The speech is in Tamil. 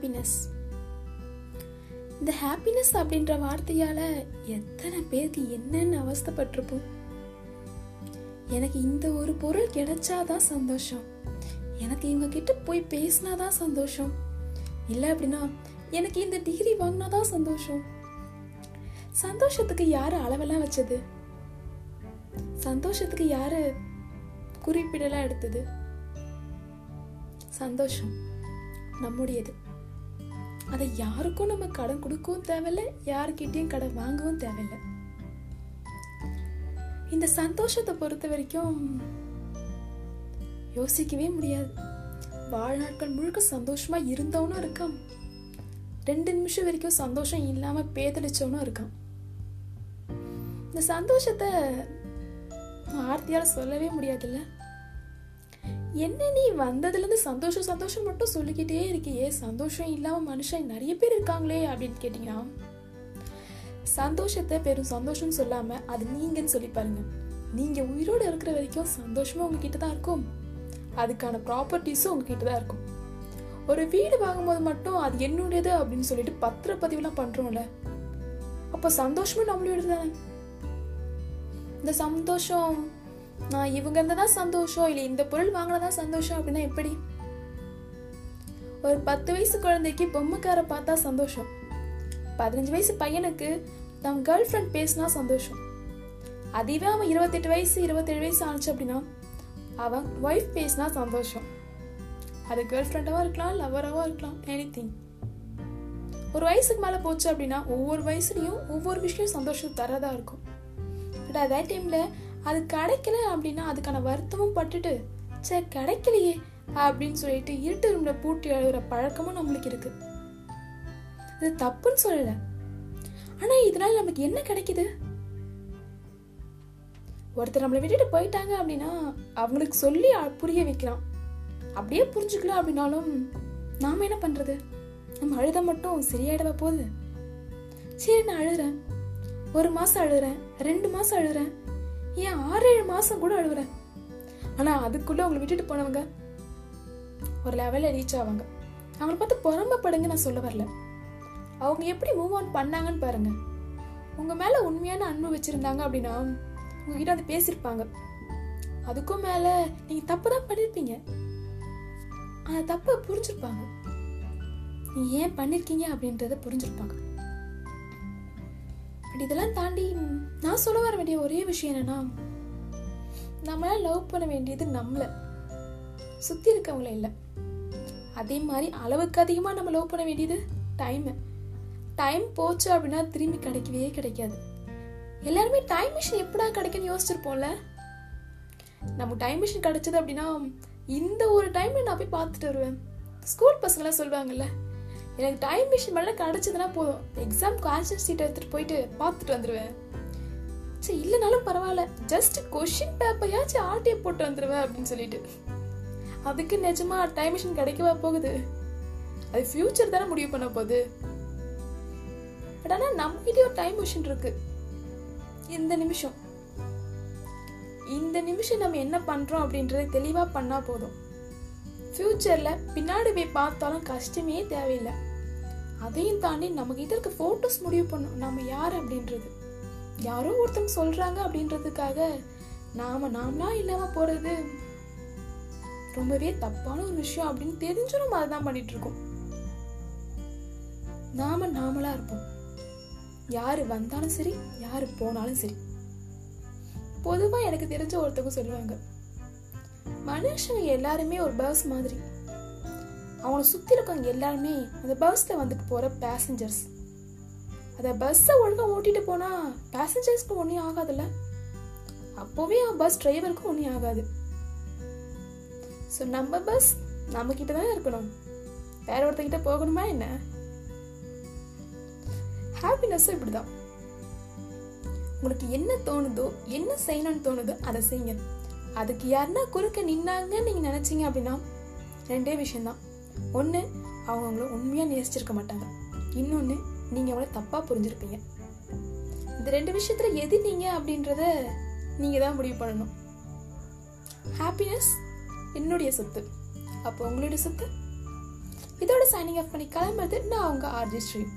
ஹாப்பினஸ் இந்த ஹாப்பினஸ் அப்படின்ற வார்த்தையால எத்தனை பேருக்கு என்னன்னு அவஸ்தைப்பட்டிருப்போம். எனக்கு இந்த ஒரு பொருள் கிடைச்சாதான் சந்தோஷம். எனக்கு இவங்க கிட்ட போய் பேசினாதான் சந்தோஷம். இல்லை அப்படின்னா எனக்கு இந்த டிகிரி வாங்கினாதான் சந்தோஷம். சந்தோஷத்துக்கு யாரு அளவெல்லாம் வச்சது? சந்தோஷத்துக்கு யாரு குறிப்பிடலாம் எடுத்தது? சந்தோஷம் நம்முடையது. அதை யாருக்கும் நம்ம கடன் கொடுக்கவும் தேவையில்லை யாருக்கிட்டையும் கடன் வாங்கவும் தேவையில்லை. இந்த சந்தோஷத்தை பொறுத்த வரைக்கும் யோசிக்கவே முடியாது. வாழ்நாட்கள் முழுக்க சந்தோஷமா இருந்தவனும் இருக்கான். ரெண்டு நிமிஷம் வரைக்கும் சந்தோஷம் இல்லாம பேதளிச்சவனும் இருக்கான். இந்த சந்தோஷத்தை ஆர்த்தியால் சொல்லவே முடியாதுல்ல? என்ன நீ வந்ததுலேருந்து சந்தோஷம் சந்தோஷம் மட்டும் சொல்லிக்கிட்டே இருக்கியே? சந்தோஷம் இல்லாமல் மனுஷன் நிறைய பேர் இருக்காங்களே அப்படின்னு கேட்டிங்கன்னா சந்தோஷத்தை பெரும் சந்தோஷம் சொல்லாமல் அது நீங்கன்னு சொல்லி பாருங்க. நீங்கள் உயிரோட இருக்கிற வரைக்கும் சந்தோஷமும் உங்ககிட்ட தான் இருக்கும். அதுக்கான ப்ராப்பர்ட்டிஸும் உங்ககிட்ட தான் இருக்கும். ஒரு வீடு வாங்கும்போது மட்டும் அது என்னுடையது அப்படின்னு சொல்லிட்டு பத்திரப்பதிவுலாம் பண்ணுறோம்ல அப்போ சந்தோஷமும் நம்மளுடையது தானே? இந்த சந்தோஷம் நான் இவங்க இருந்தாதான் சந்தோஷம் இல்லை இந்த பொருள் வாங்கினதான் சந்தோஷம் அப்படின்னா எப்படி? ஒரு பத்து வயசு குழந்தைக்கு பொம்மைக்கார பார்த்தா சந்தோஷம். பதினஞ்சு வயசு பையனுக்கு தம் கேர்ள் ஃப்ரெண்ட் பேசினா சந்தோஷம். அதுவே அவன் இருபத்தெட்டு வயசு இருபத்தேழு வயசு ஆனிச்சு அப்படின்னா அவன் ஒய்ஃப் பேசினா சந்தோஷம். அது கேர்ள் ஃப்ரெண்டாகவும் இருக்கலாம் லவ்வராகவும் இருக்கலாம் எனி திங் ஒரு வயசுக்கு மேலே போச்சு அப்படின்னா ஒவ்வொரு வயசுலையும் ஒவ்வொரு விஷயம் சந்தோஷம் தரதா இருக்கும். பட் அதே டைம்ல அது கிடைக்கல அப்படின்னா அதுக்கான வருத்தமும் பட்டுட்டு சே கிடைக்கலையே அப்படின்னு சொல்லிட்டு இருட்டு ரூம்ல பூட்டி அழுகிற பழக்கமும் நம்மளுக்கு இருக்கு. இது தப்புன்னு சொல்லல. ஆனா இதனால நமக்கு என்ன கிடைக்குது? ஒருத்தர் நம்மளை விட்டுட்டு போயிட்டாங்க அப்படின்னா அவங்களுக்கு சொல்லி புரிய வைக்கலாம். அப்படியே புரிஞ்சுக்கல அப்படின்னாலும் நாம என்ன பண்றது? நம்ம அழுத மட்டும் சரியாயிடவா போகுது? சரி நான் அழுறேன். ஒரு மாசம் அழுறேன். ரெண்டு மாசம் அழுறேன். ஏன் ஆறு ஏழு மாசம் கூட அழுகுறேன் ஆனா அதுக்குள்ள அவங்களை விட்டுட்டு போனவங்க ஒரு லெவல்ல ரீச் ஆவாங்க. அவங்கள பார்த்து பொறாமப்படுங்க நான் சொல்ல வரல. அவங்க எப்படி மூவ் ஆன் பண்ணாங்கன்னு பாருங்க. உங்க மேல உண்மையான அன்பு வச்சிருந்தாங்க அப்படின்னா உங்ககிட்ட வந்து பேசியிருப்பாங்க. அதுக்கும் மேல நீங்க தப்பு தான் பண்ணிருப்பீங்க. அந்த தப்பை புரிஞ்சிருப்பாங்க. நீ ஏன் பண்ணிருக்கீங்க அப்படின்றத புரிஞ்சிருப்பாங்க. பட் இதெல்லாம் தாண்டி நான் சொல்ல வர வேண்டிய ஒரே விஷயம் என்னன்னா நம்மளால லவ் பண்ண வேண்டியது நம்மளை. சுத்தி இருக்கவங்கள இல்ல. அதே மாதிரி அளவுக்கு அதிகமா நம்ம லவ் பண்ண வேண்டியது டைம் டைம் போச்சு அப்படின்னா திரும்பி கிடைக்கவே கிடைக்காது. எல்லாருமே டைம் மிஷின் எப்படா கிடைக்குன்னு யோசிச்சிருப்போம்ல? நமக்கு டைம் மிஷின் கிடைச்சது அப்படின்னா இந்த ஒரு டைம்ல நான் போய் பார்த்துட்டு வருவேன். ஸ்கூல் பசங்களாம் சொல்லுவாங்கல்ல எனக்கு டைம் மிஷின் மேலே கிடைச்சதுன்னா போதும். எக்ஸாம் கான்சன்ட் சீட்டை எடுத்துட்டு போயிட்டு பார்த்துட்டு வந்துடுவேன் சரி இல்லைனாலும் பரவாயில்ல. ஜஸ்ட் கொஷின் பேப்பரையாச்சும் ஆர்டிஐ போட்டு வந்துடுவேன் அப்படின்னு சொல்லிட்டு. அதுக்கு நிஜமா டைம் மிஷின் கிடைக்கவா போகுது? அது ஃபியூச்சர் தானே முடிவு பண்ண போகுது. பட் ஆனால் நம்மகிட்டே ஒரு டைம் மிஷின் இருக்கு. இந்த நிமிஷம். இந்த நிமிஷம் நம்ம என்ன பண்ணுறோம் அப்படின்றத தெளிவாக பண்ணால் போதும். ஃப்யூச்சரில் பின்னாடி போய் பார்த்தாலும் கஷ்டமே தேவையில்லை. அதையும் தாண்டி நம்மகிட்ட இருக்க ஃபோட்டோஸ் முடிவு பண்ணும் நம்ம யார் அப்படின்றது. யாரோ ஒருத்தவங்க சொல்றாங்க அப்படின்றதுக்காக நாம நாமளா இல்லாம போறது? ரொம்பவே தப்பான ஒரு விஷயம் அப்படின்னு தெரிஞ்சு நம்ம அதுதான் பண்ணிட்டு இருக்கோம். நாம நாமளா இருப்போம். யாரு வந்தாலும் சரி யாரு போனாலும் சரி. பொதுவா எனக்கு தெரிஞ்ச ஒருத்தவங்க சொல்லுவாங்க மனுஷங்க எல்லாருமே ஒரு பஸ் மாதிரி. அவங்கள சுத்தி இருக்கவங்க எல்லாருமே அந்த பஸ்ல வந்துட்டு போற பேசஞ்சர்ஸ் அதை பஸ்ஸை ஒழுங்காக ஓட்டிட்டு போனா பேசஞ்சர்ஸ்க்கு ஒன்றும் ஆகாதுல்ல? அப்போவே பஸ் டிரைவருக்கும் ஒன்றும் ஆகாது. ஸோ நம்ம பஸ் நம்ம கிட்ட தான் இருக்கணும். வேற ஒருத்தங்கிட்ட போகணுமா என்ன? ஹாப்பினஸும் இப்படிதான். உங்களுக்கு என்ன தோணுதோ என்ன செய்யணும்னு தோணுதோ அதை செய்யுங்க. அதுக்கு யாருன்னா குறுக்க நின்னாங்கன்னு நீங்கள் நினச்சிங்க அப்படின்னா ரெண்டே விஷயம்தான். ஒன்று அவங்க உங்களை உண்மையாக நேசிச்சிருக்க மாட்டாங்க. இன்னொன்று நீங்கள் அவளை தப்பாக புரிஞ்சிருப்பீங்க. இந்த ரெண்டு விஷயத்தில் எது நீங்கள் அப்படின்றத நீங்கள் தான் முடிவு பண்ணணும். ஹாப்பினஸ் என்னுடைய சொத்து. அப்போ உங்களுடைய சொத்து? இதோட சைனிங் ஆஃப் பண்ணி கிளம்புறது நான் அவங்க ஆர்ஜி ஸ்ட்ரீம்